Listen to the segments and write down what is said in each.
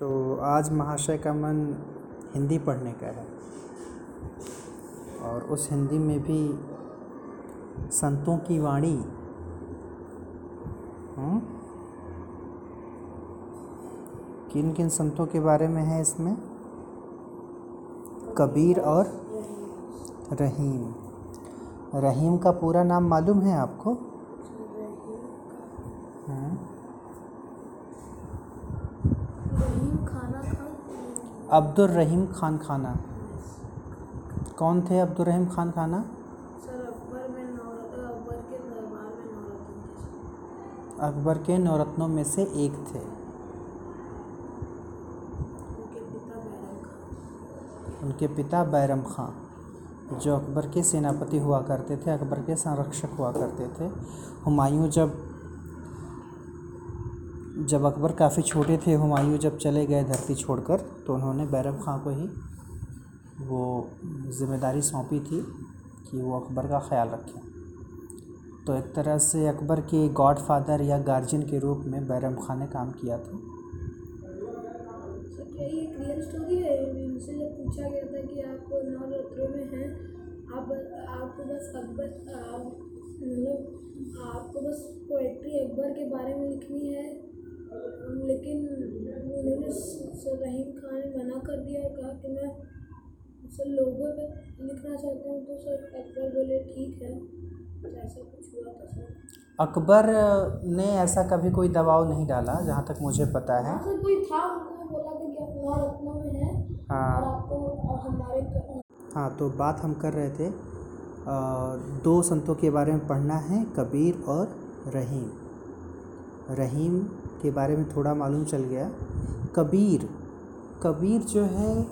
तो आज महाशय का मन हिंदी पढ़ने का है। और उस हिंदी में भी संतों की वाणी हम्म? किन किन संतों के बारे में है इसमें? कबीर और रहीम। रहीम का पूरा नाम मालूम है आपको? अब्दुल रहीम खान खाना। कौन थे अब्दुल रहीम खान? खाना अकबर के नवरत्न में से एक थे। उनके पिता बैरम खान। उनके पिता बैरम खां जो अकबर के सेनापति हुआ करते थे अकबर के संरक्षक हुआ करते थे। हुमायूं जब जब अकबर काफ़ी छोटे थे, हुमायूं जब चले गए धरती छोड़कर तो उन्होंने बैरम खां को ही वो ज़िम्मेदारी सौंपी थी कि वो अकबर का ख्याल रखें। तो एक तरह से अकबर के गॉड फादर या गार्जियन के रूप में बैरम खां ने काम किया था। आप आप, आपको बस मतलब बस पोएट्री अकबर के बारे में लिखनी है? लेकिन उन्होंने रहीम खान ने मना कर दिया और कहा कि मैं सर लोगों पे लिखना चाहता हूँ तो सर अकबर बोले ठीक है तो ऐसा कुछ हुआ था सर। अकबर ने ऐसा कभी कोई दबाव नहीं डाला जहाँ तक मुझे पता है। हाँ कोई था? उन्होंने बोला था कि आप नवरत्नों में हैं हाँ। आपको और हमारे हाँ तो बात हम कर रहे थे अ, दो संतों के बारे में पढ़ना है कबीर और रहीम। रहीम के बारे में थोड़ा मालूम चल गया। कबीर कबीर जो है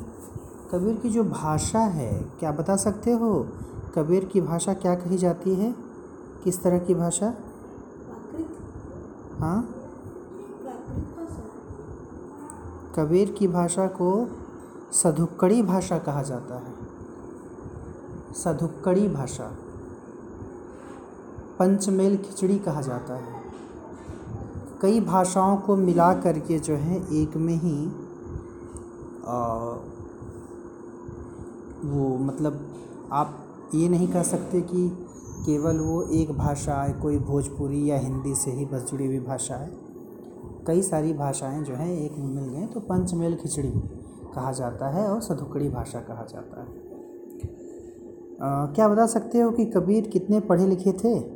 कबीर की जो भाषा है क्या बता सकते हो? कबीर की भाषा क्या कही जाती है? किस तरह की भाषा? हाँ? कबीर की भाषा को सधुक्कड़ी भाषा कहा जाता है। सधुक्कड़ी भाषा। पंचमेल खिचड़ी कहा जाता है। कई भाषाओं को मिला करके जो है एक में ही आ, वो मतलब आप ये नहीं कह सकते कि केवल वो एक भाषा है कोई भोजपुरी या हिंदी से ही बस जुड़ी हुई भाषा है। कई सारी भाषाएँ जो हैं एक में मिल गए तो पंचमेल खिचड़ी कहा जाता है और सधुकड़ी भाषा कहा जाता है। अ, क्या बता सकते हो कि कबीर कितने पढ़े लिखे थे?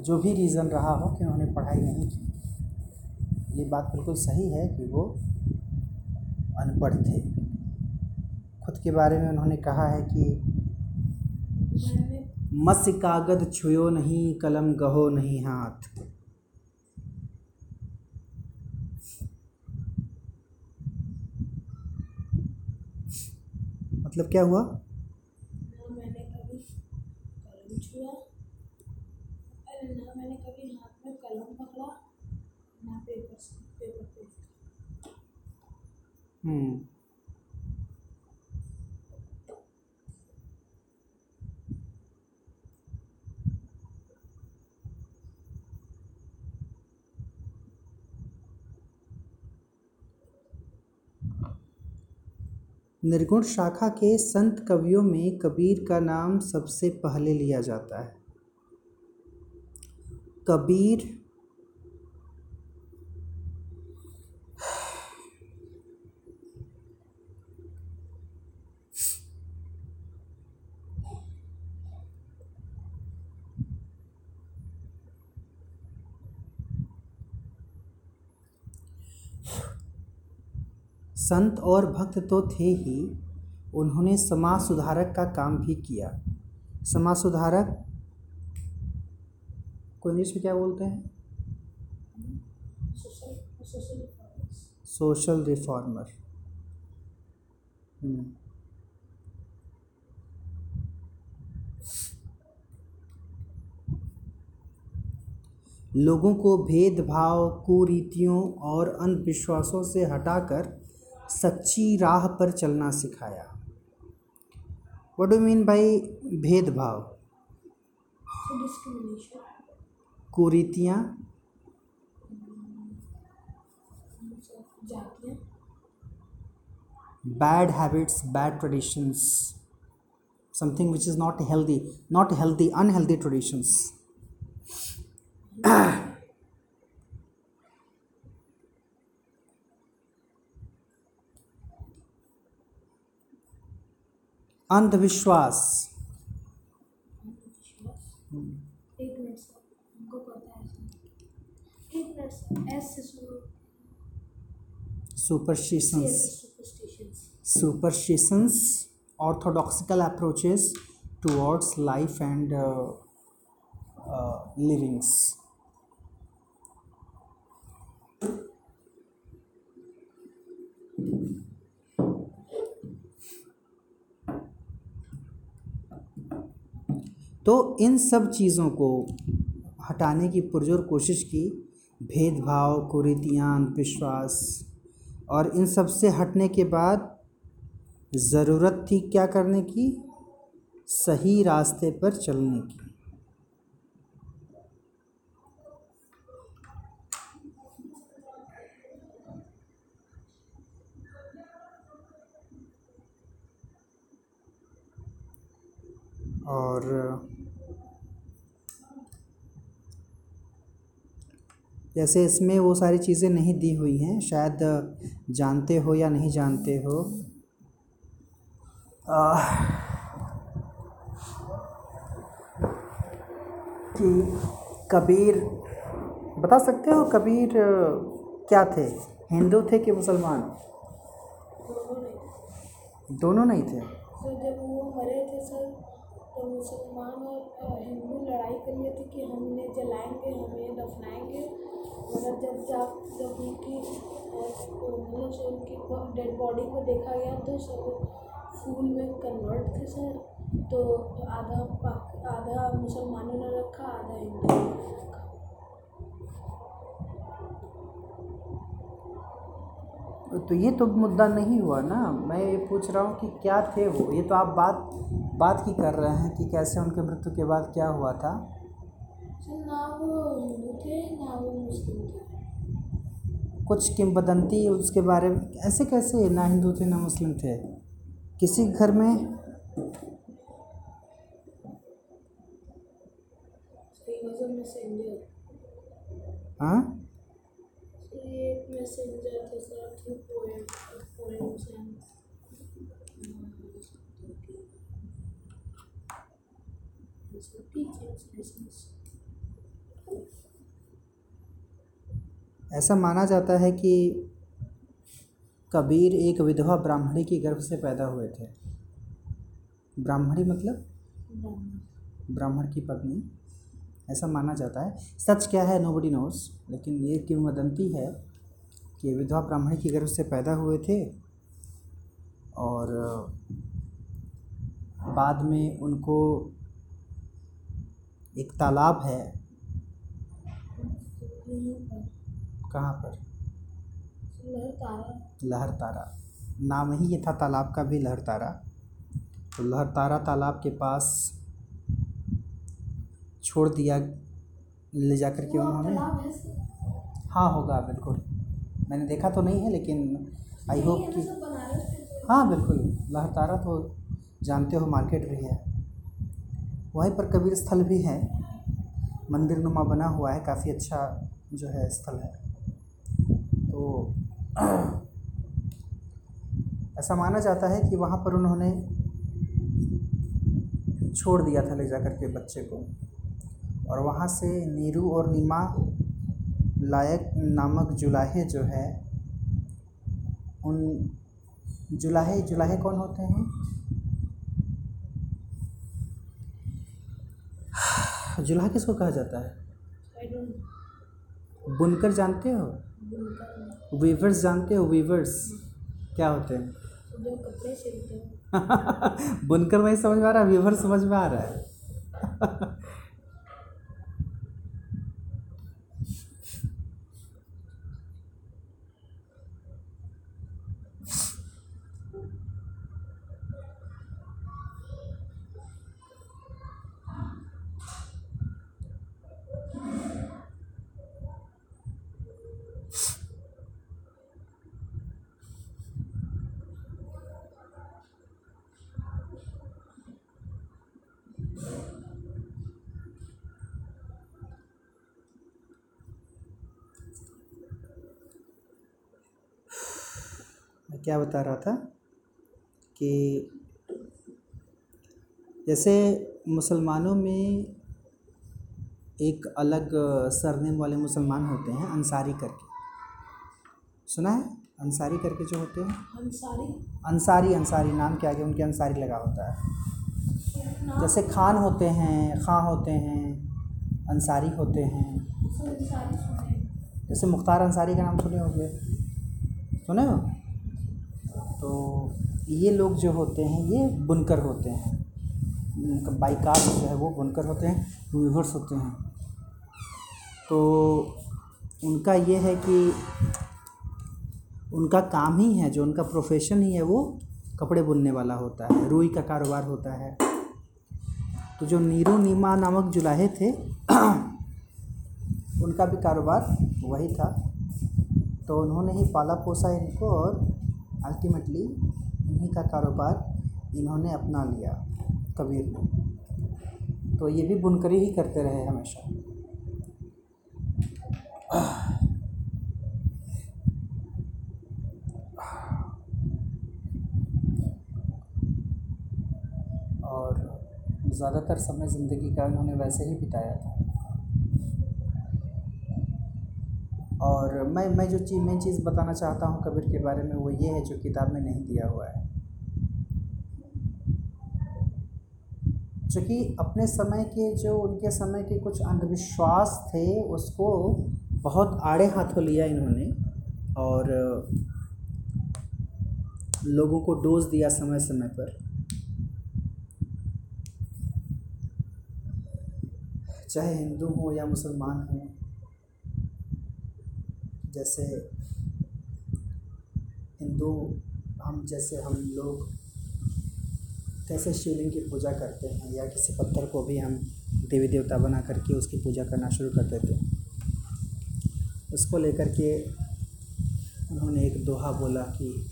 जो भी रीज़न रहा हो कि उन्होंने पढ़ाई नहीं की, ये बात बिल्कुल सही है कि वो अनपढ़ थे। खुद के बारे में उन्होंने कहा है कि मत्स्य कागद छुयो नहीं, कलम गहो नहीं हाथ। मतलब क्या हुआ ना मैंने कभी कलम छुआ अरे ना मैंने कभी हाथ में कलम पकड़ा ना पेपर से पेपर पे लिखा। हम्म। निर्गुण शाखा के संत कवियों में कबीर का नाम सबसे पहले लिया जाता है। कबीर संत और भक्त तो थे ही, उन्होंने समाज सुधारक का काम भी किया। समाज सुधारक को इंग्लिश में क्या बोलते हैं? Social reformer. हम्म। लोगों को भेदभाव, कुरीतियों और अंधविश्वासों से हटाकर सच्ची राह पर चलना सिखाया। वट डू मीन बाई भेदभाव? कुरीतियाँ। Bad habits bad traditions something which is not healthy not healthy unhealthy traditions अंधविश्वास। Superstitions superstitions orthodoxical approaches towards life and livings तो इन सब चीज़ों को हटाने की पुरजोर कोशिश की। भेदभाव, कुरीतियाँ, विश्वास और इन सबसे हटने के बाद ज़रूरत थी क्या करने की? सही रास्ते पर चलने की। और जैसे इसमें वो सारी चीज़ें नहीं दी हुई हैं शायद जानते हो या नहीं जानते हो। आह, कि कबीर बता सकते हो कबीर क्या थे? हिंदू थे कि मुसलमान? दोनों नहीं। दोनों नहीं थे। सर जब वो मरे थे सर तो मुसलमान और हिंदू लड़ाई कर लिए थे कि हम इन्हें जलाएँगे, हम इन्हें दफनाएँगे। मगर जब जब जब उनकी मतलब सर उनकी डेड बॉडी को देखा गया तो सब फूल में कन्वर्ट थे सर। तो आधा पाक, आधा मुसलमानों ने रखा, आधा हिंदू ने रखा तो ये तो मुद्दा नहीं हुआ ना। मैं ये पूछ रहा हूँ कि क्या थे वो? ये तो आप बात बात की कर रहे हैं कि कैसे उनके मृत्यु के बाद क्या हुआ था। सर ना वो हिंदू थे ना वो मुस्लिम थे। कुछ किंवदंती उसके बारे में ऐसे कैसे ना हिंदू थे ना मुस्लिम थे? किसी घर में messenger. हाँ? Messenger थे sir through poem, poems and so teachings, lessons. ऐसा माना जाता है कि कबीर एक विधवा ब्राह्मणी के गर्भ से पैदा हुए थे। ब्राह्मणी मतलब? ब्राह्मण। ब्राह्मण की पत्नी। ऐसा माना जाता है। सच क्या है? नो बडी नोस लेकिन ये किंवदंती है? कि विधवा ब्राह्मण के गर्भ से पैदा हुए थे और बाद में उनको एक तालाब है। कहाँ पर? लहर तारा लहर तारा नाम ही ये था तालाब का भी लहर तारा तो लहर तारा तालाब के पास छोड़ दिया ले जाकर के उन्होंने। हाँ होगा बिल्कुल। मैंने देखा तो नहीं है लेकिन आई होप कि तो हाँ बिल्कुल लहर तारा तो जानते हो मार्केट भी है। वहीं पर कबीर स्थल भी है। मंदिर नुमा बना हुआ है काफ़ी अच्छा जो है स्थल है। तो ऐसा माना जाता है कि वहाँ पर उन्होंने छोड़ दिया था ले जा कर के बच्चे को। और वहाँ से नीरू और नीमा लायक नामक जुलाहे जो है, उन जुलाहे जुलाहे कौन होते हैं? जुलाहा किसको कहा जाता है? बुनकर जानते हो? वीवर्स जानते हो? वीवर्स क्या होते हैं? हैं बुनकर वही समझ में आ रहा है वीवर समझ में आ रहा है। क्या बता रहा था कि जैसे मुसलमानों में एक अलग सरनेम वाले मुसलमान होते हैं अंसारी करके। सुना है? अंसारी करके जो होते हैं? अंसारी। अंसारी अंसारी नाम के आगे उनके अंसारी लगा होता है। जैसे खान होते हैं खां होते हैं अंसारी होते हैं। जैसे मुख्तार अंसारी का नाम सुने होंगे। सुने हो? तो ये लोग जो होते हैं, ये बुनकर होते हैं। उनका बाइकास जो है वो बुनकर होते हैं वीवर्स होते हैं। तो उनका ये है कि उनका काम ही है, जो उनका प्रोफेशन ही है, वो कपड़े बुनने वाला होता है, रुई का कारोबार होता है। तो जो नीरू नीमा नामक जुलाहे थे, उनका भी कारोबार वही था। तो उन्होंने ही पाला पोसा इनको और अल्टीमेटली इन्हीं का कारोबार इन्होंने अपना लिया, कबीर ने। तो ये भी बुनकरी ही करते रहे हमेशा। और ज़्यादातर समय ज़िंदगी का उन्होंने वैसे ही बिताया था। और मैं मैं जो चीज़, मेन चीज़ बताना चाहता हूँ कबीर के बारे में वो ये है जो किताब में नहीं दिया हुआ है। चूँकि अपने समय के जो, उनके समय के कुछ अंधविश्वास थे, उसको बहुत आड़े हाथों लिया इन्होंने और लोगों को डोज दिया समय समय पर। चाहे हिंदू हो या मुसलमान हो जैसे हिंदू, हम जैसे हम लोग कैसे शिवलिंग की पूजा करते हैं या किसी पत्थर को भी हम देवी देवता बना करके उसकी पूजा करना शुरू कर देते हैं। उसको लेकर के उन्होंने एक दोहा बोला कि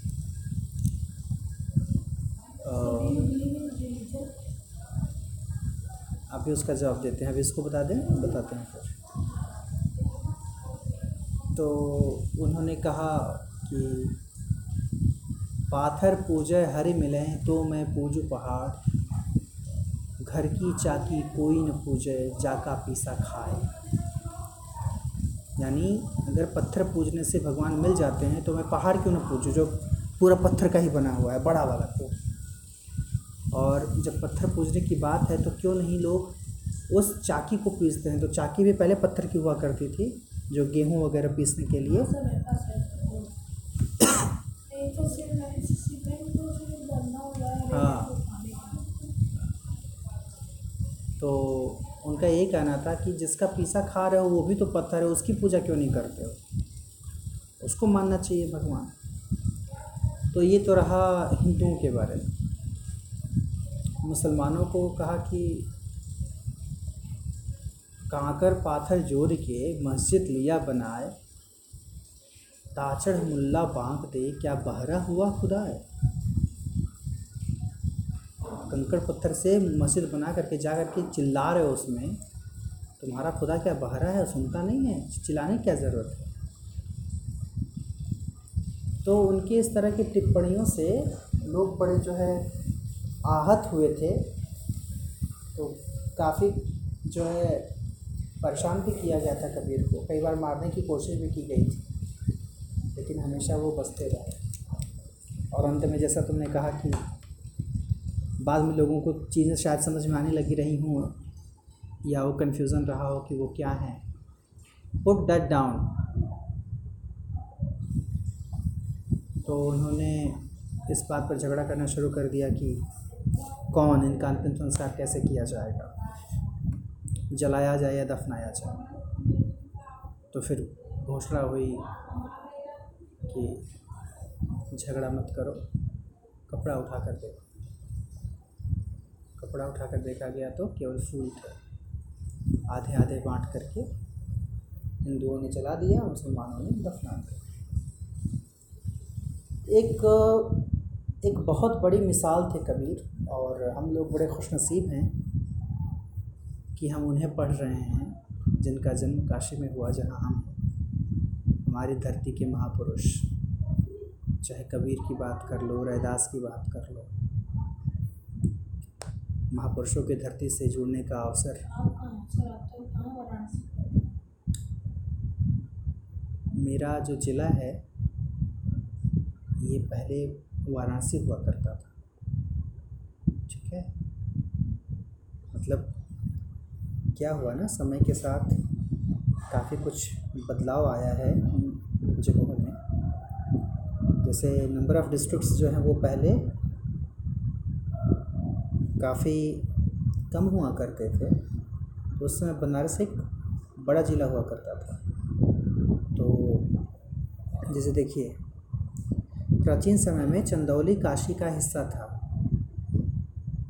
अभी उसका जवाब देते हैं। अभी इसको बता दें, बताते हैं। तो उन्होंने कहा कि पाथर पूजय हरि मिले तो मैं पूजू पहाड़। घर की चाकी कोई न पूजे जाका पीसा खाए। यानी अगर पत्थर पूजने से भगवान मिल जाते हैं तो मैं पहाड़ क्यों ना पूजूँ, जो पूरा पत्थर का ही बना हुआ है, बड़ा वाला तो। और जब पत्थर पूजने की बात है तो क्यों नहीं लोग उस चाकी को पीसते हैं? तो चाकी भी पहले पत्थर की हुआ करती थी। जो गेहूँ वगैरह पीसने के लिए। हाँ। तो उनका यही कहना था कि जिसका पीसा खा रहे हो, वो भी तो पत्थर है, उसकी पूजा क्यों नहीं करते हो? उसको मानना चाहिए भगवान। तो ये तो रहा हिंदुओं के बारे में। मुसलमानों को कहा कि कांकर पाथर जोड़ के मस्जिद लिया बनाए। ताचड़ मुल्ला बांक दे, क्या बहरा हुआ खुदा है कंकड़ पत्थर से मस्जिद बना करके जा करके चिल्ला रहे हो उसमें। तुम्हारा खुदा क्या बहरा है, सुनता नहीं है? चिल्लाने की क्या ज़रूरत है? तो उनकी इस तरह की टिप्पणियों से लोग बड़े जो है, आहत हुए थे। तो काफ़ी जो है परेशान भी किया गया था कबीर को। कई बार मारने की कोशिश भी की गई थी, लेकिन हमेशा वो बचते रहे। और अंत में जैसा तुमने कहा कि बाद में लोगों को चीज़ें शायद समझ में आने लगी रही हों, या वो कन्फ्यूज़न रहा हो कि वो क्या हैं। पुट दैट डाउन तो उन्होंने इस बात पर झगड़ा करना शुरू कर दिया कि कौन, इनका अंतिम संस्कार कैसे किया जाएगा। जलाया जाए या दफनाया जाए। तो फिर घोषणा हुई कि झगड़ा मत करो, कपड़ा उठा कर देखो। कपड़ा उठा कर देखा गया तो केवल फूल थे। आधे आधे बांट करके हिंदुओं ने जला दिया, मुसलमानों ने दफना दिया। एक एक बहुत बड़ी मिसाल थे कबीर, और हम लोग बड़े खुशनसीब हैं। कि हम उन्हें पढ़ रहे हैं, जिनका जन्म काशी में हुआ जहाँ हम हमारी धरती के महापुरुष, चाहे कबीर की बात कर लो, रैदास की बात कर लो, महापुरुषों की धरती से जुड़ने का अवसर। मेरा जो ज़िला है, ये पहले वाराणसी हुआ करता था। ठीक है? मतलब क्या हुआ ना, समय के साथ काफ़ी कुछ बदलाव आया है जगहों में। जैसे नंबर ऑफ़ डिस्ट्रिक्ट्स जो हैं वो पहले काफ़ी कम हुआ करते थे। तो उस समय बनारस एक बड़ा ज़िला हुआ करता था। तो जैसे देखिए, प्राचीन समय में चंदौली काशी का हिस्सा था।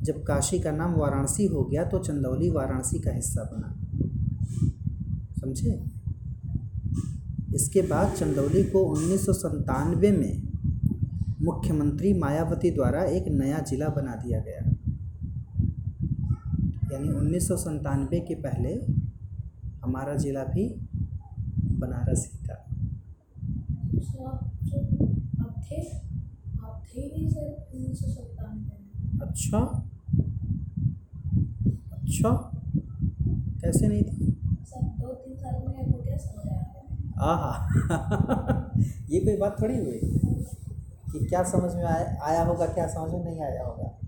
जब काशी का नाम वाराणसी हो गया तो चंदौली वाराणसी का हिस्सा बना। समझे? इसके बाद चंदौली को उन्नीस में मुख्यमंत्री मायावती द्वारा एक नया ज़िला बना दिया गया। यानी उन्नीस के पहले हमारा ज़िला भी बनारस ही था। सर आप जो आप थे आप थे ही नहीं सर उन्नीस सौ सत्तानवे में अच्छा अच्छा। कैसे नहीं थी? आहा। ये कोई बात थोड़ी हुई? कि क्या समझ में आया आया होगा क्या समझ में नहीं आया होगा?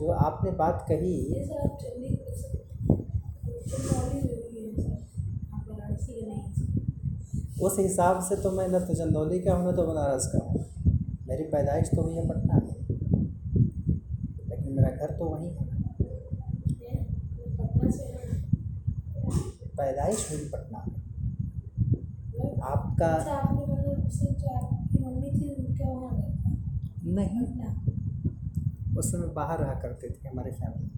जो आपने बात कही। उस हिसाब से तो मैं न तो चंदौली का हूँ न तो बनारस का हूँ। मेरी पैदाइश तो हुई है पटना में। लेकिन मेरा घर तो वहीं है ये पटना से हैं पैदाइश हुई पटना में। मतलब आपका अच्छा मतलब आपकी था नहीं। उस समय बाहर रहा करते थे हमारी फैमिली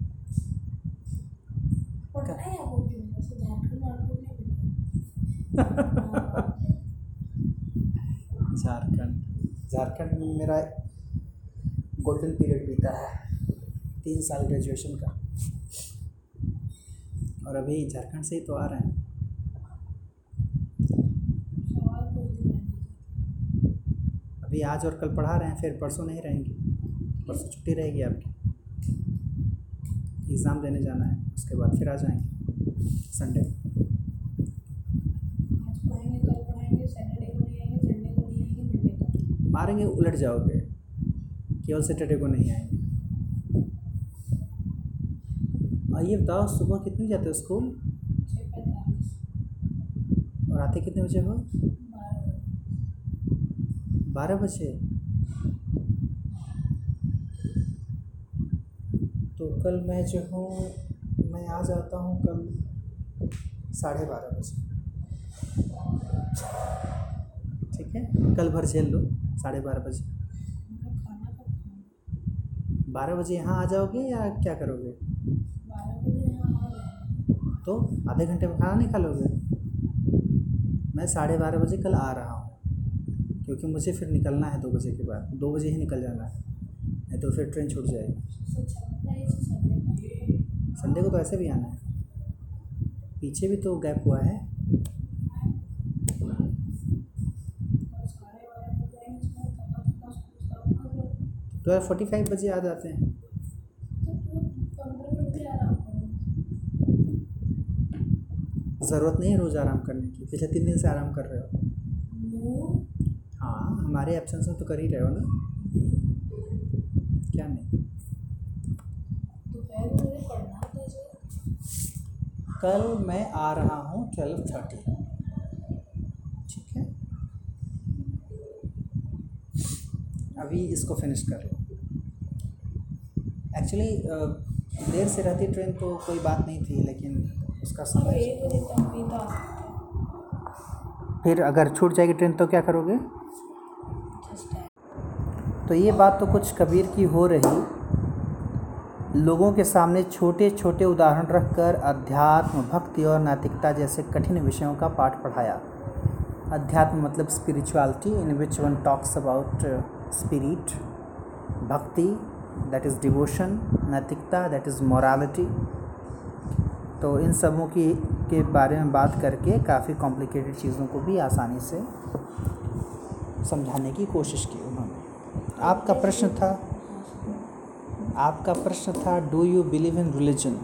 झारखंड झारखंड। में मेरा गोल्डन पीरियड बीता है। तीन साल ग्रेजुएशन का। और अभी झारखंड से ही तो आ रहे हैं। अभी आज और कल पढ़ा रहे हैं, फिर परसों नहीं रहेंगे। परसों छुट्टी रहेगी आपकी। एग्ज़ाम देने जाना है, उसके बाद फिर आ जाएँगे। संडे मारेंगे, उलट जाओगे। केवल सैटरडे को नहीं आएँगे। और ये बताओ, सुबह कितने जाते हो स्कूल? और आते कितने बजे हो? बारह बजे। तो कल मैं जो हूँ, मैं आ जाता हूँ कल साढ़े बारह बजे। ठीक है? कल भर झेल लो, साढ़े बारह बजे। बारह बजे यहाँ आ जाओगे या क्या करोगे बारह बजे यहाँ आ जाएँगे तो आधे घंटे में खाना नहीं खा लोगे। मैं साढ़े बारह बजे कल आ रहा हूँ, क्योंकि मुझे फिर निकलना है दो बजे के बाद। दो बजे ही निकल जाना है, नहीं तो फिर ट्रेन छूट जाएगी। संडे को तो ऐसे भी आना है। पीछे भी तो गैप हुआ है। ट्वेल्व फोर्टी फाइव बजे आ जाते हैं। ज़रूरत नहीं है रोज़ आराम करने की। पिछले तीन दिन से आराम कर रहे हो। हाँ हमारे एब्सेंस में तो कर ही रहे हो ना। क्या नहीं? कल मैं आ रहा हूँ ट्वेल्व थर्टी ठीक है? अभी इसको फिनिश कर लो। एक्चुअली देर से रहती ट्रेन तो कोई बात नहीं थी लेकिन तो सकते फिर अगर छूट जाएगी ट्रेन तो क्या करोगे? तो ये बात तो कुछ कबीर की हो रही। लोगों के सामने छोटे छोटे उदाहरण रखकर अध्यात्म भक्ति और नैतिकता जैसे कठिन विषयों का पाठ पढ़ाया। अध्यात्म मतलब spirituality in which one talks about spirit भक्ति दैट इज़ डिवोशन नैतिकता दैट इज़ मोरालिटी तो इन सबों की, के बारे में बात करके काफ़ी कॉम्प्लिकेटेड चीज़ों को भी आसानी से समझाने की कोशिश की उन्होंने। आपका प्रश्न था? आपका प्रश्न था do you believe in religion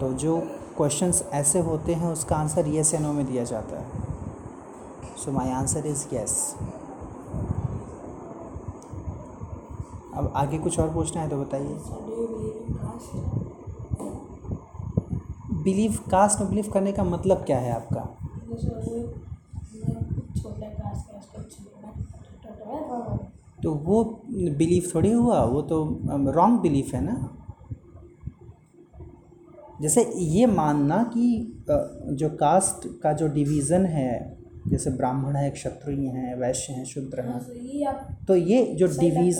तो जो क्वेश्चंस ऐसे होते हैं, उसका आंसर येस या नो में दिया जाता है। So my answer is yes अब आगे कुछ और पूछना है तो बताइए। बिलीव कास्ट में बिलीव करने का मतलब क्या है आपका? है तो वो बिलीफ थोड़ी हुआ वो तो रॉन्ग बिलीफ है ना? जैसे ये मानना कि जो कास्ट का जो डिवीज़न है जैसे ब्राह्मण है क्षत्रिय हैं वैश्य हैं शूद्र हैं तो ये आप तो ये जो डिवीज़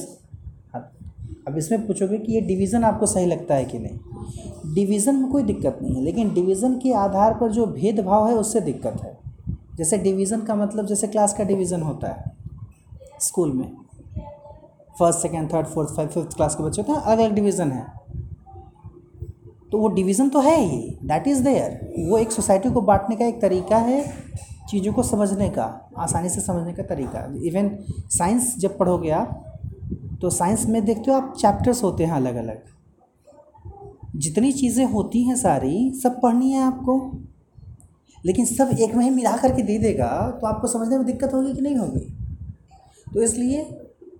हाँ। अब इसमें पूछोगे कि ये डिवीज़न आपको सही लगता है कि नहीं? डिवीज़न में कोई दिक्कत नहीं है, लेकिन डिवीज़न के आधार पर जो भेदभाव है, उससे दिक्कत है। जैसे डिवीज़न का मतलब जैसे क्लास का डिवीज़न होता है, स्कूल में। First, second, third, fourth, five, fifth class के बच्चे होते हैं अलग अलग डिवीज़न है। तो वो डिवीज़न तो है ही दैट इज़ देयर वो एक सोसाइटी को बांटने का एक तरीका है, चीज़ों को समझने का, आसानी से समझने का तरीका। इवन साइंस जब पढ़ोगे आप तो साइंस में देखते हो आप चैप्टर्स होते हैं अलग अलग जितनी चीज़ें होती हैं सारी, सब पढ़नी है आपको? लेकिन सब एक में ही मिला करके दे देगा तो आपको समझने में दिक्कत होगी कि नहीं होगी? तो इसलिए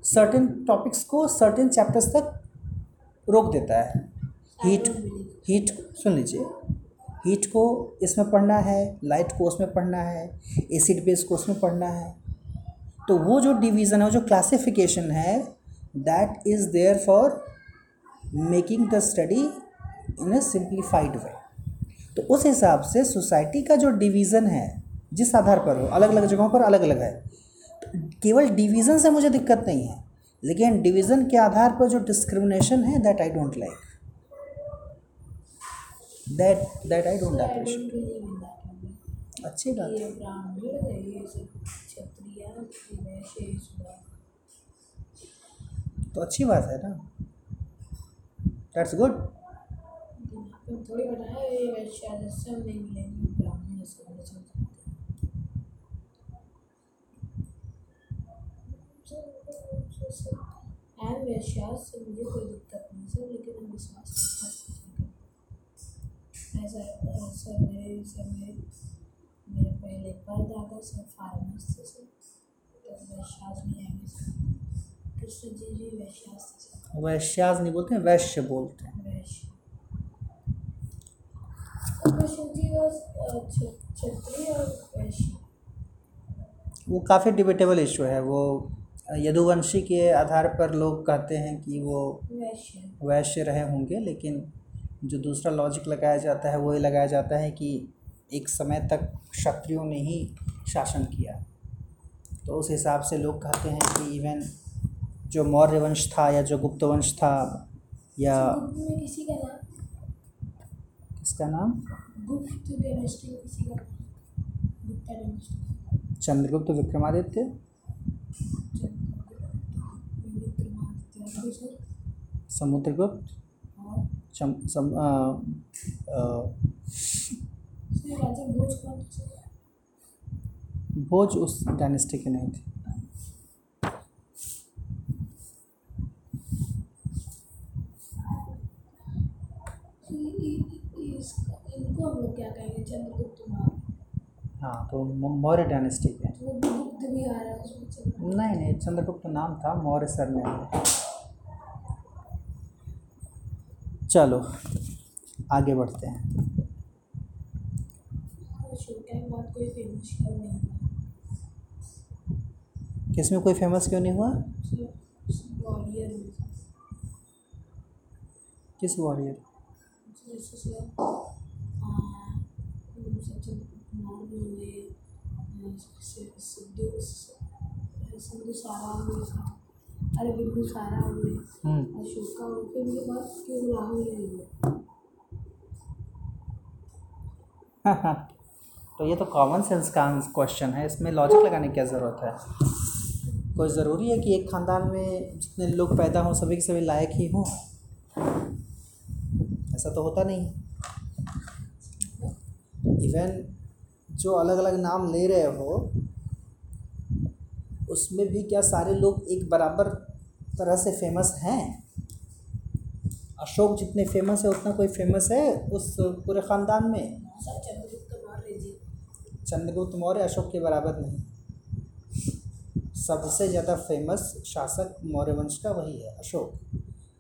सर्टेन टॉपिक्स को सर्टेन चैप्टर्स तक रोक देता है। हीट हीट सुन लीजिए। हीट को इसमें पढ़ना है लाइट को उसमें पढ़ना है एसिड बेस को उसमें पढ़ना है। तो वो जो डिवीज़न है, वो जो क्लासिफिकेशन है that is there for making the study in a simplified way तो उस हिसाब से सोसाइटी का जो डिवीज़न है, जिस आधार पर हो अलग अलग जगहों पर अलग अलग है तो केवल डिवीज़न से मुझे दिक्कत नहीं है, लेकिन डिवीज़न के आधार पर जो डिस्क्रिमिनेशन है that I don't like that that I don't appreciate अच्छी बात है। तो अच्छी बात है ना। दैट्स गुड थोड़ी बताया मिलेंगे ब्राह्मण से वाले चल एंड वैश्य से मुझे कोई दिक्कत नहीं सर, लेकिन विश्वास ऐसा सर, मेरे सर, मेरे मेरे पहले सर, फार्मर्स थे, सर। तो वैश्यास नहीं आएँगे, सर। कृष्ण जी जी, वैश्यास वैश्याज नहीं बोलते हैं, वैश्य बोलते हैं। Was, वो काफ़ी डिबेटेबल इशू है। वो यदुवंशी के आधार पर लोग कहते हैं कि वो वैश्य। रहे होंगे लेकिन जो दूसरा लॉजिक लगाया जाता है वही लगाया जाता है कि एक समय तक क्षत्रियों ने ही शासन किया। तो उस हिसाब से लोग कहते हैं कि इवन जो मौर्य वंश था या जो गुप्त वंश था या किसी का नाम किसका नाम? गुप्त डायनेस्टी किसी का गुप्ता डायनेस्टी चंद्रगुप्त विक्रमादित्य? समुद्रगुप्त? चम, सम, आ, आ, भोज उस डायनेस्टी के नहीं थे। इसका इनको हम लोग क्या कहेंगे? चंद्रगुप्त मौर्य हाँ तो मौर्य डायनेस्टी तो वो गुप्त भी आ रहा है उसमें नहीं नहीं चंद्रगुप्त नाम था मौर्य सरनेम है चलो आगे बढ़ते हैं। हुआ? इसमें कोई फ़ेमस क्यों नहीं हुआ? किस वॉरियर जैसे से हाँ, सचिन कुमार भी हुए सि- सिद्धू सिद्धू सारा अरे सारा हुए क्यों राहुल तो ये तो कॉमन सेंस का क्वेश्चन है, इसमें लॉजिक लगाने की क्या ज़रूरत है? कोई ज़रूरी है कि एक ख़ानदान में जितने लोग पैदा हों, सभी के सभी लायक ही हों? ऐसा तो होता नहीं। इवन जो अलग अलग नाम ले रहे हो उसमें भी क्या सारे लोग एक बराबर तरह से फ़ेमस हैं? अशोक जितने फ़ेमस है उतना कोई फ़ेमस है उस पूरे ख़ानदान में? चंद्रगुप्त मौर्य जी। चंद्रगुप्त मौर्य अशोक के बराबर नहीं। सबसे ज़्यादा फ़ेमस शासक मौर्य वंश का वही है अशोक।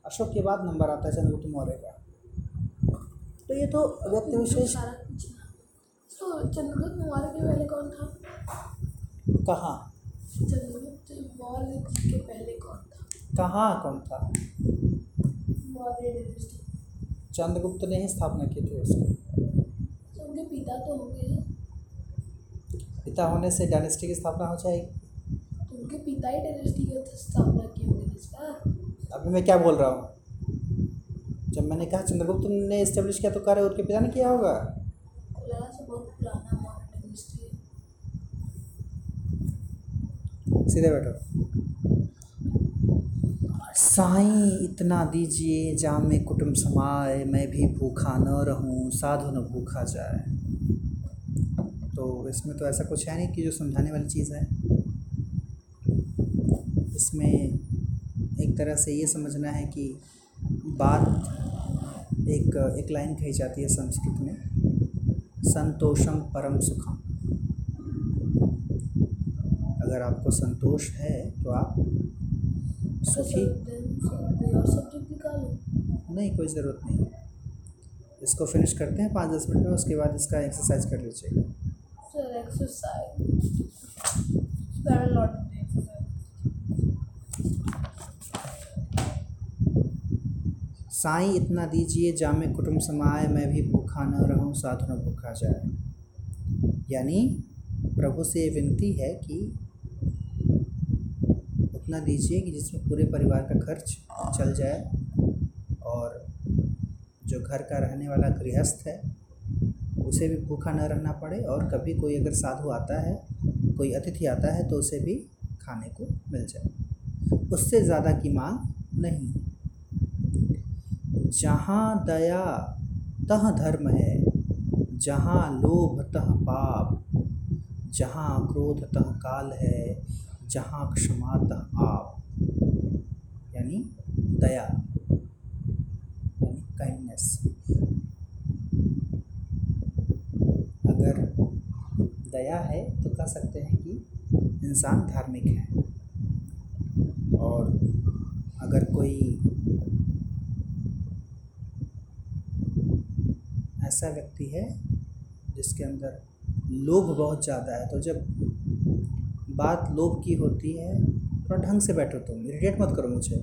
अशोक के बाद नंबर आता है चंद्रगुप्त मौर्य का। तो ये तो व्यक्ति विशेष सारा कुछ तो चंद्रगुप्त मौर्य के पहले कौन था? कहाँ? चंद्रगुप्त मौर्य के पहले कौन था? कहाँ कौन था? मौर्य। चंद्रगुप्त ने ही स्थापना की थी उसकी। तो उनके पिता तो होंगे पिता होने से डायनेस्टी की स्थापना हो जाएगी। तो उनके पिता ही डायनेस्टी की स्थापना की होंगे इसका अभी मैं क्या बोल रहा हूँ? जब मैंने कहा चंद्रगुप्त ने इस्टेब्लिश किया तो कार्य उनके पिता ने किया होगा। बहुत पुराना है। सीधे बैठो। साईं इतना दीजिए जाम में कुटुम समाए मैं भी भूखा न रहूँ साधु न भूखा जाए। तो इसमें तो ऐसा कुछ है नहीं कि जो समझाने वाली चीज़ है। इसमें एक तरह से ये समझना है कि बात एक एक लाइन कही जाती है संस्कृत में। संतोषम परम सुखम। अगर आपको संतोष है तो आप सुखी। नहीं कोई ज़रूरत नहीं। इसको फिनिश करते हैं पाँच दस मिनट में उसके बाद इसका एक्सरसाइज कर लीजिएगा। सर एक्सरसाइज साईं इतना दीजिए जामे कुटुम समाए मैं भी भूखा न रहूँ साधु न भूखा जाए। यानी प्रभु से विनती है कि उतना दीजिए कि जिसमें पूरे परिवार का खर्च चल जाए और जो घर का रहने वाला गृहस्थ है, उसे भी भूखा न रहना पड़े और कभी कोई अगर साधु आता है, कोई अतिथि आता है तो उसे भी खाने को मिल जाए। उससे ज़्यादा की मांग नहीं। जहाँ दया तह धर्म है, जहाँ लोभ तह पाप, जहाँ क्रोध तह काल है, जहाँ क्षमा तह आप। यानी दया, यानी काइंडनेस अगर दया है तो कह सकते हैं कि इंसान धार्मिक है। और अगर कोई ऐसा व्यक्ति है जिसके अंदर लोभ बहुत ज़्यादा है। तो जब बात लोभ की होती है, थोड़ा ढंग से बैठो तुम इरिटेट मत करो मुझे।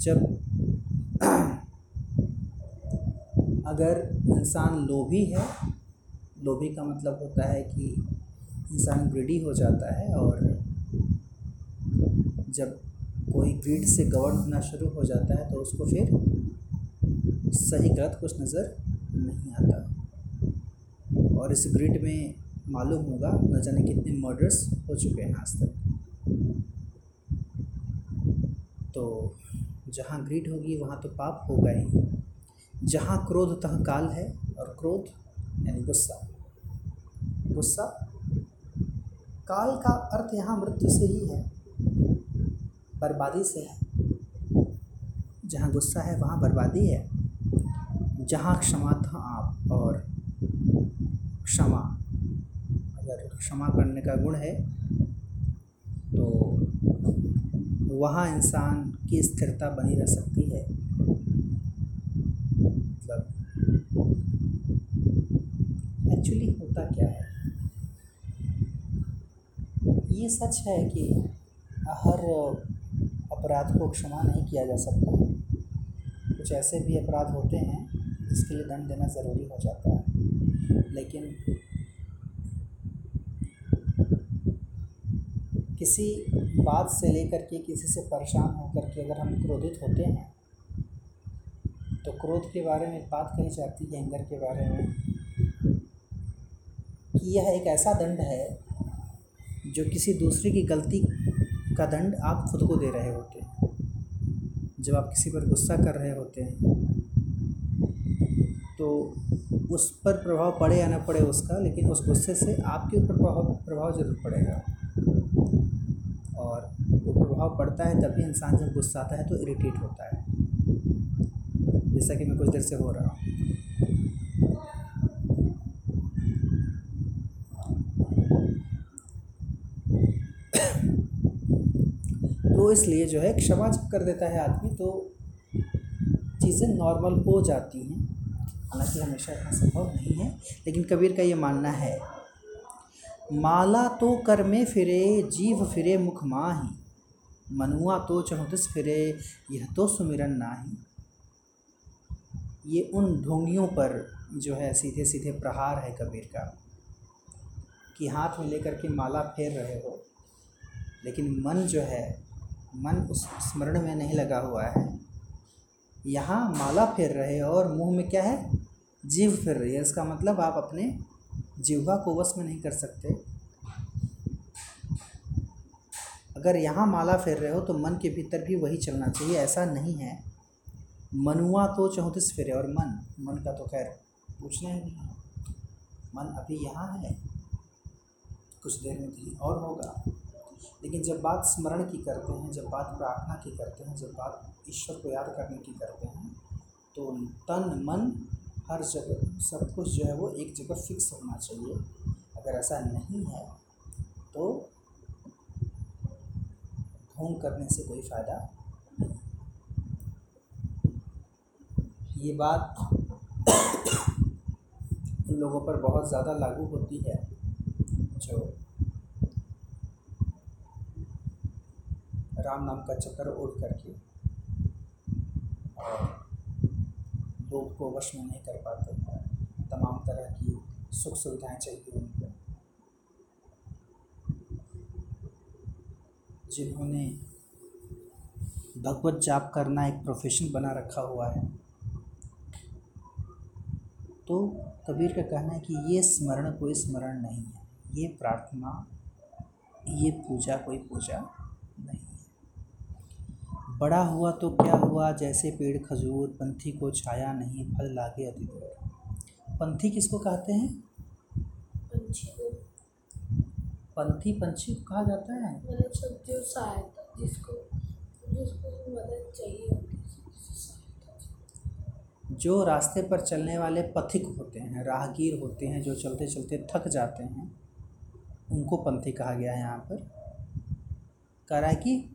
जब अगर इंसान लोभी है, लोभी का मतलब होता है कि इंसान ग्रीडी हो जाता है और जब कोई ग्रीड से गवर्न होना शुरू हो जाता है तो उसको फिर सही गलत कुछ नज़र नहीं आता। और इस ग्रिड में मालूम होगा न जाने कितने मर्डर्स हो चुके हैं आज तक। तो जहाँ ग्रीड होगी, वहाँ तो पाप होगा ही। जहाँ क्रोध तह काल है और क्रोध यानी गुस्सा। गुस्सा काल का अर्थ यहाँ मृत्यु से ही है। बर्बादी से है। जहाँ गुस्सा है, वहाँ बर्बादी है। जहाँ क्षमा था आप और क्षमा, अगर क्षमा करने का गुण है तो वहाँ इंसान की स्थिरता बनी रह सकती है। मतलब एक्चुअली होता क्या है? ये सच है कि हर अपराध को क्षमा नहीं किया जा सकता। कुछ ऐसे भी अपराध होते हैं, जिसके लिए दंड देना ज़रूरी हो जाता है। लेकिन किसी बात से लेकर के किसी से परेशान होकर के अगर हम क्रोधित होते हैं तो क्रोध के बारे में बात कही जाती है, एंगर के बारे में, कि यह एक ऐसा दंड है, जो किसी दूसरे की गलती का दंड आप खुद को दे रहे होते जब आप किसी पर गुस्सा कर रहे होते हैं तो उस पर प्रभाव पड़े या ना पड़े उसका, लेकिन उस गुस्से से आपके ऊपर प्रभाव प्रभाव ज़रूर पड़ेगा। और वो प्रभाव पड़ता है तभी इंसान जब गुस्सा आता है तो इरिटेट होता है। जैसा कि मैं कुछ देर से हो रहा हूँ। इसलिए जो है क्षमा जब कर देता है आदमी तो चीज़ें नॉर्मल हो जाती हैं। हालाँकि हमेशा इतना संभव नहीं है, लेकिन कबीर का ये मानना है, माला तो कर में फिरे, जीव फिरे मुख माही, मनुआ तो चहुतिस फिरे, यह तो सुमिरन नाही। ये उन ढोंगियों पर जो है सीधे सीधे प्रहार है कबीर का, कि हाथ में लेकर के माला फेर रहे हो, लेकिन मन जो है मन उस स्मरण में नहीं लगा हुआ है। यहाँ माला फेर रहे और मुँह में क्या है? जीव फिर रही है। इसका मतलब आप अपने जीवा को वश में नहीं कर सकते। अगर यहाँ माला फेर रहे हो तो मन के भीतर भी वही चलना चाहिए। ऐसा नहीं है। मनुआ तो चौंतीस फेरे और मन मन का तो खैर पूछना ही नहीं है। मन अभी यहाँ है। कुछ देर में कहीं और होगा। लेकिन जब बात स्मरण की करते हैं, जब बात प्रार्थना की करते हैं, जब बात ईश्वर को याद करने की करते हैं तो तन, मन, हर जगह, सब कुछ जो है वो एक जगह फिक्स होना चाहिए। अगर ऐसा नहीं है तो ढोंग करने से कोई फ़ायदा नहीं। ये बात उन लोगों पर बहुत ज़्यादा लागू होती है, जो राम नाम का चक्कर उड़ करके, और लोग को वश में नहीं कर पाते तमाम तरह की सुख सुविधाएँ चाहिए उनको। जिन्होंने भगवत जाप करना एक प्रोफेशन बना रखा हुआ है तो कबीर का कहना है कि ये स्मरण कोई स्मरण नहीं है। ये प्रार्थना, ये पूजा कोई पूजा बड़ा हुआ तो क्या हुआ? जैसे पेड़ खजूर पंथी को छाया नहीं फल लागे अति दूर पंथी किसको कहते हैं? पंथी पंछी को कहा जाता है? मतलब जो सहायता जिसको जिसको मदद चाहिए होती किसी सहायता। से। जो रास्ते पर चलने वाले पथिक होते हैं राहगीर होते हैं जो चलते चलते थक जाते हैं उनको पंथी कहा गया है यहाँ पर। कह रहा है कि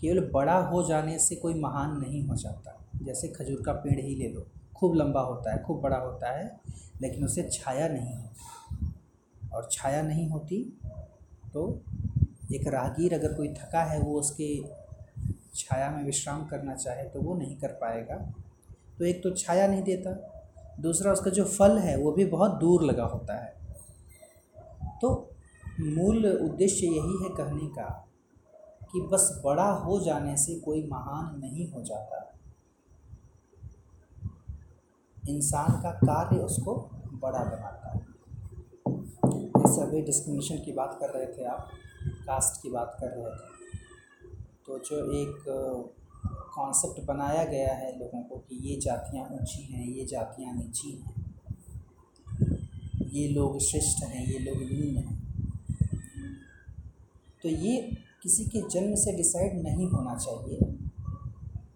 केवल बड़ा हो जाने से कोई महान नहीं हो जाता। जैसे खजूर का पेड़ ही ले लो। खूब लंबा होता है, खूब बड़ा होता है, लेकिन उसे छाया नहीं होती। और छाया नहीं होती तो एक राहगीर अगर कोई थका है, वो उसके छाया में विश्राम करना चाहे तो वो नहीं कर पाएगा। तो एक तो छाया नहीं देता, दूसरा उसका जो फल है, वो भी बहुत दूर लगा होता है। तो मूल उद्देश्य यही है कहने का कि बस बड़ा हो जाने से कोई महान नहीं हो जाता। इंसान का कार्य उसको बड़ा बनाता है। जैसे अभी डिस्क्रिमिनेशन की बात कर रहे थे आप कास्ट की बात कर रहे थे। तो जो एक कॉन्सेप्ट बनाया गया है लोगों को कि ये जातियाँ ऊँची हैं, ये जातियाँ नीची हैं। ये लोग श्रेष्ठ हैं, ये लोग निम्न हैं। तो ये किसी के जन्म से डिसाइड नहीं होना चाहिए।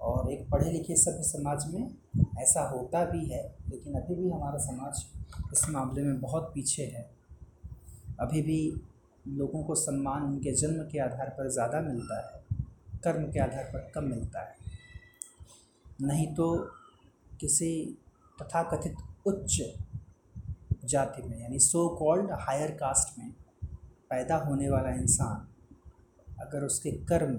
और एक पढ़े लिखे सभ्य समाज में ऐसा होता भी है, लेकिन अभी भी हमारा समाज इस मामले में बहुत पीछे है। अभी भी लोगों को सम्मान उनके जन्म के आधार पर ज़्यादा मिलता है, कर्म के आधार पर कम मिलता है। नहीं तो किसी तथाकथित उच्च जाति में, यानी सो कॉल्ड हायर कास्ट में पैदा होने वाला इंसान अगर उसके कर्म,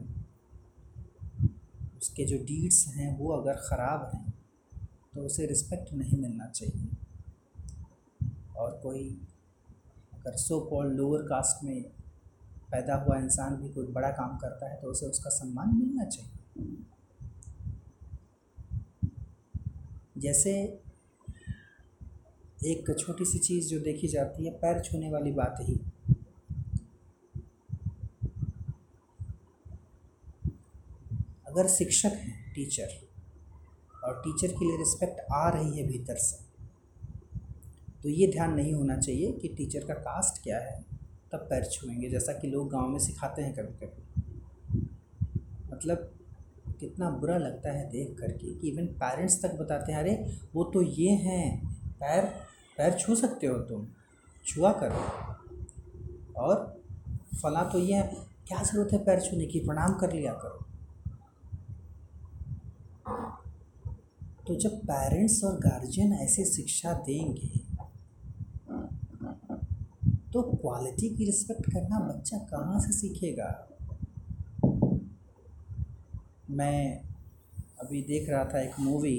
उसके जो डीड्स हैं, वो अगर ख़राब हैं तो उसे रिस्पेक्ट नहीं मिलना चाहिए। और कोई अगर सो कॉल्ड लोअर कास्ट में पैदा हुआ इंसान भी कोई बड़ा काम करता है तो उसे उसका सम्मान मिलना चाहिए। जैसे एक छोटी सी चीज़ जो देखी जाती है, पैर छूने वाली बात ही। अगर शिक्षक हैं टीचर और टीचर के लिए रिस्पेक्ट आ रही है भीतर से तो ये ध्यान नहीं होना चाहिए कि टीचर का कास्ट क्या है, तब पैर छुएँगे, जैसा कि लोग गाँव में सिखाते हैं कभी कभी मतलब कितना बुरा लगता है देख करके कि इवन पेरेंट्स तक बताते हैं, अरे, वो तो ये हैं, पैर पैर छू सकते हो तुम, छुआ करो। और फला तो ये है, क्या ज़रूरत है पैर छूने की? प्रणाम कर लिया करो। तो जब पेरेंट्स और गार्जियन ऐसे शिक्षा देंगे तो क्वालिटी की रिस्पेक्ट करना बच्चा कहाँ से सीखेगा? मैं अभी देख रहा था एक मूवी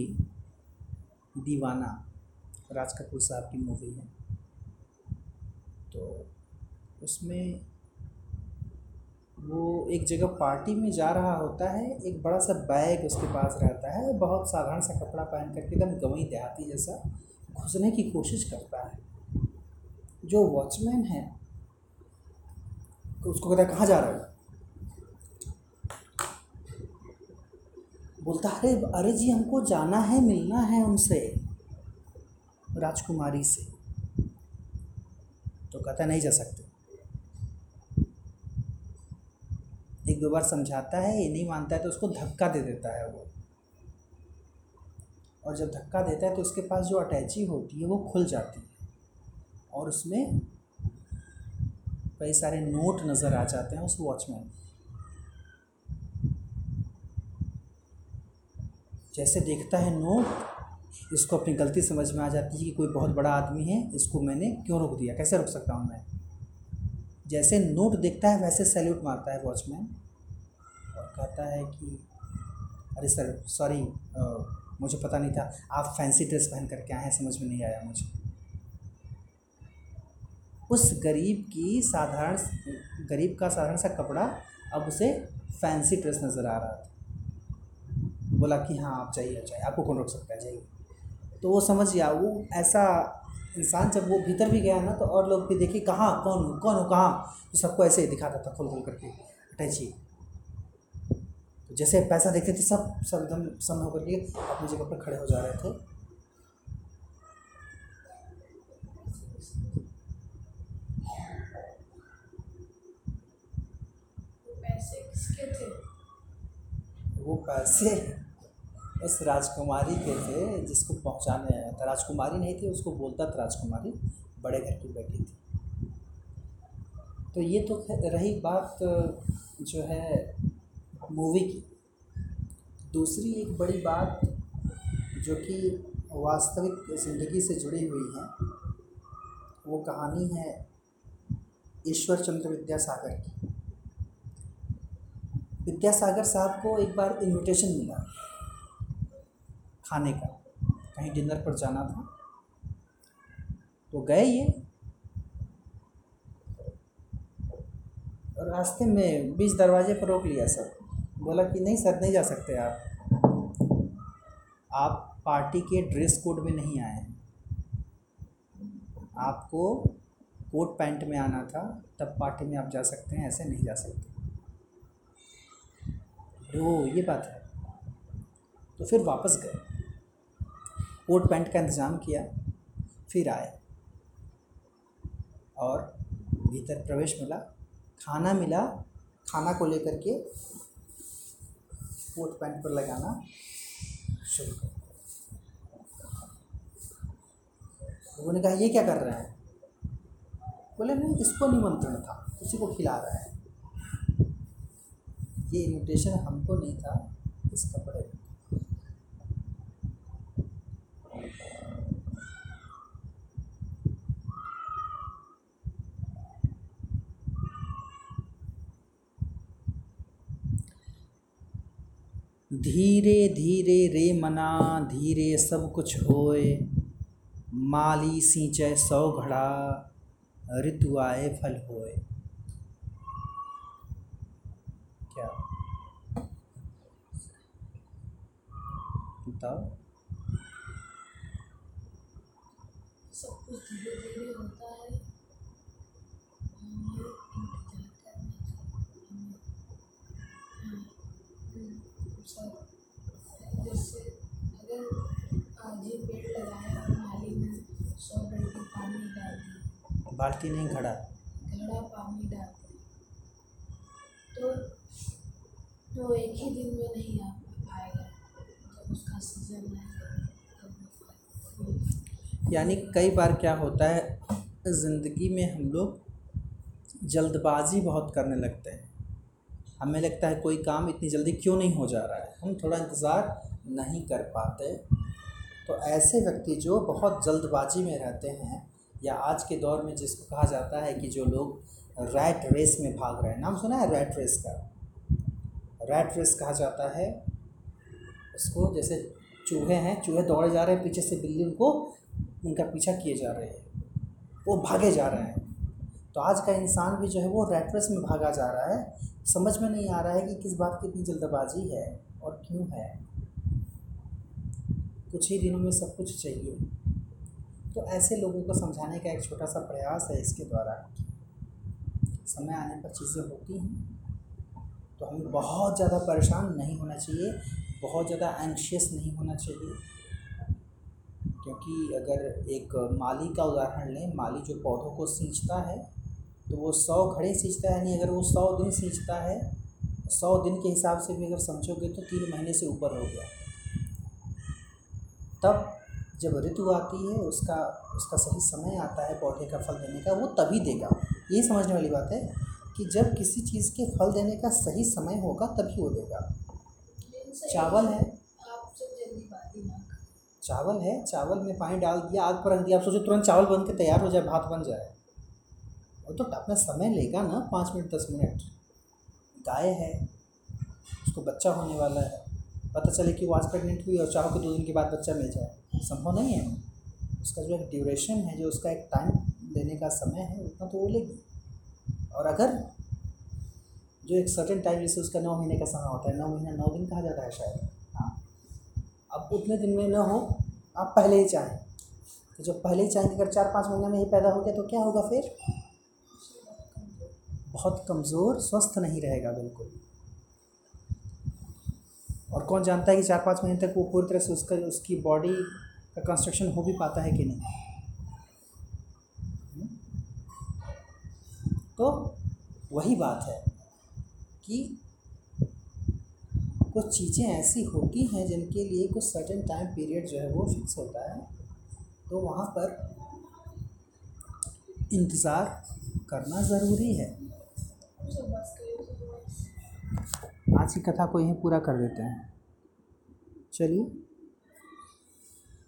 दीवाना, राज कपूर साहब की मूवी है। तो उसमें वो एक जगह पार्टी में जा रहा होता है, एक बड़ा सा बैग उसके पास रहता है, बहुत साधारण सा कपड़ा पहन करके एकदम गवई देहाती जैसा घुसने की कोशिश करता है। जो वॉचमैन है, उसको कहता है, कहाँ जा रहा है? बोलता, अरे अरे जी, हमको जाना है, मिलना है उनसे, राजकुमारी से। तो कहता, नहीं जा सकते एक दो बार समझाता है, ये नहीं मानता है तो उसको धक्का दे देता है वो। और जब धक्का देता है तो उसके पास जो अटैची होती है, वो खुल जाती है। और उसमें कई सारे नोट नज़र आ जाते हैं उस वॉच में जैसे देखता है नोट, इसको अपनी गलती समझ में आ जाती है कि कोई बहुत बड़ा आदमी है, इसको मैंने क्यों रोक दिया? कैसे रोक सकता हूँ मैं? जैसे नोट देखता है, वैसे सैल्यूट मारता है वॉचमैन। कहता है कि, अरे सर सॉरी मुझे पता नहीं था। आप फैंसी ड्रेस पहन करके आए हैं, समझ में नहीं आया मुझे। उस गरीब की साधारण गरीब का साधारण सा कपड़ा अब उसे फैंसी ड्रेस नज़र आ रहा था। बोला कि हाँ आप चाहिए चाहिए आपको कौन रोक सकता है? जाइए। तो वो समझ गया, वो ऐसा इंसान जब वो भीतर भी गया ना तो और लोग भी देखे, कहाँ, कौन हो कौन हो, कहाँ? तो सबको ऐसे ही दिखाता था खोल खोल करके, अटैची। जैसे पैसा देखते थे सब सब एकदम सम होकर के अपनी जगह पर खड़े हो जा रहे थे। वो पैसे उस राजकुमारी के थे जिसको पहुँचाने आया था। राजकुमारी नहीं थी उसको बोलता था राजकुमारी बड़े घर की बेटी थी। तो ये तो रही बात जो है मूवी की। दूसरी एक बड़ी बात जो कि वास्तविक ज़िंदगी से जुड़ी हुई है, वो कहानी है ईश्वर चंद्र विद्यासागर की। विद्यासागर साहब को एक बार इनविटेशन मिला खाने का। कहीं डिनर पर जाना था। तो गए ये। रास्ते में बीच दरवाजे पर रोक लिया सर बोला कि नहीं सर, नहीं जा सकते आप। आप पार्टी के ड्रेस कोड में नहीं आए हैं। आपको कोट पैंट में आना था, तब पार्टी में आप जा सकते हैं, ऐसे नहीं जा सकते। ओ ये बात है। तो फिर वापस गए। कोट पैंट का इंतज़ाम किया, फिर आए। और भीतर प्रवेश मिला। खाना मिला, खाना को लेकर के कोट पैंट पर लगाना शुरू कर लोगों ने कहा, ये क्या कर रहा है? बोले, नहीं, इसको निमंत्रण था, उसी को खिला रहा है। ये इन्विटेशन हमको नहीं था, इस कपड़े धीरे धीरे रे मना, धीरे सब कुछ होए। माली सींचे सौ घड़ा, ऋतु आए फल होए। क्या? बताओ। सब कुछ धीरे होता है हमें इंतज़ार करना चाहिए हमें हाँ, हम्म, सब जैसे अगर आज ही पेड़ लगाया और नाली में सौ बाल्टी पानी डाल दिया बाल्टी नहीं घड़ा। घड़ा पानी डाल दिया तो एक ही दिन में नहीं आ पाएगा जब उसका सीज़न फूल यानी कई बार क्या होता है ज़िंदगी में हम लोग जल्दबाजी बहुत करने लगते हैं। हमें लगता है कोई काम इतनी जल्दी क्यों नहीं हो जा रहा है? हम थोड़ा इंतज़ार नहीं कर पाते। तो ऐसे व्यक्ति जो बहुत जल्दबाजी में रहते हैं या आज के दौर में जिसको कहा जाता है कि जो लोग रैट रेस में भाग रहे हैं, नाम सुना है रैट रेस का? रैट रेस कहा जाता है। उसको जैसे चूहे हैं, चूहे दौड़े जा रहे हैं, पीछे से बिल्ली उनको, उनका पीछा किए जा रहे हैं। वो भागे जा रहे हैं। तो आज का इंसान भी जो है वो रैट रेस में भागा जा रहा है। समझ में नहीं आ रहा है कि किस बात की इतनी जल्दबाजी है और क्यों है। कुछ ही दिनों में सब कुछ चाहिए। तो ऐसे लोगों को समझाने का एक छोटा सा प्रयास है इसके द्वारा समय आने पर चीज़ें होती हैं तो हमें बहुत ज़्यादा परेशान नहीं होना चाहिए, बहुत ज़्यादा एंशियस नहीं होना चाहिए। क्योंकि अगर एक माली का उदाहरण लें, माली जो पौधों को सींचता है तो वो सौ घड़े सींचता है, यानी अगर वो सौ दिन सींचता है, सौ दिन के हिसाब से भी अगर समझोगे तो तीन महीने से ऊपर हो गया। तब जब ऋतु आती है, उसका उसका सही समय आता है पौधे का फल देने का, वो तभी देगा। ये समझने वाली बात है कि जब किसी चीज़ के फल देने का सही समय होगा, तभी वो देगा। चावल है। चावल है, चावल में पानी डाल दिया, आग पर रख दिया, आप सोचो तुरंत चावल बन के तैयार हो जाए, भात बन जाए। वो तो अपना समय लेगा ना, पाँच मिनट, दस मिनट। गाय है, उसको बच्चा होने वाला है। पता चले कि वो आज प्रेगनेंट हुई और चाहो कि दो दिन के बाद बच्चा मिल जाए। संभव नहीं है। उसका जो एक ड्यूरेशन है, जो उसका एक टाइम लेने का समय है, उतना तो वो लेगी। और अगर जो एक सर्टेन टाइम जैसे उसका नौ महीने का समय होता है, नौ महीना नौ दिन कहा जाता है शायद। हाँ। अब उतने दिन में न हो, आप पहले ही चाहें। तो जब पहले ही चाहेंगे अगर चार पाँच महीने में ही पैदा हो गया तो क्या होगा फिर? बहुत कमज़ोर, स्वस्थ नहीं रहेगा, बिल्कुल। और कौन जानता है कि चार पाँच महीने तक वो पूरी तरह से उसका, उसकी बॉडी का कंस्ट्रक्शन हो भी पाता है कि नहीं? तो वही बात है कि कुछ चीज़ें ऐसी होती हैं जिनके लिए कुछ सर्टेन टाइम पीरियड जो है वो फिक्स होता है तो वहाँ पर इंतज़ार करना ज़रूरी है। आज की कथा को यहीं पूरा कर देते हैं। चलिए।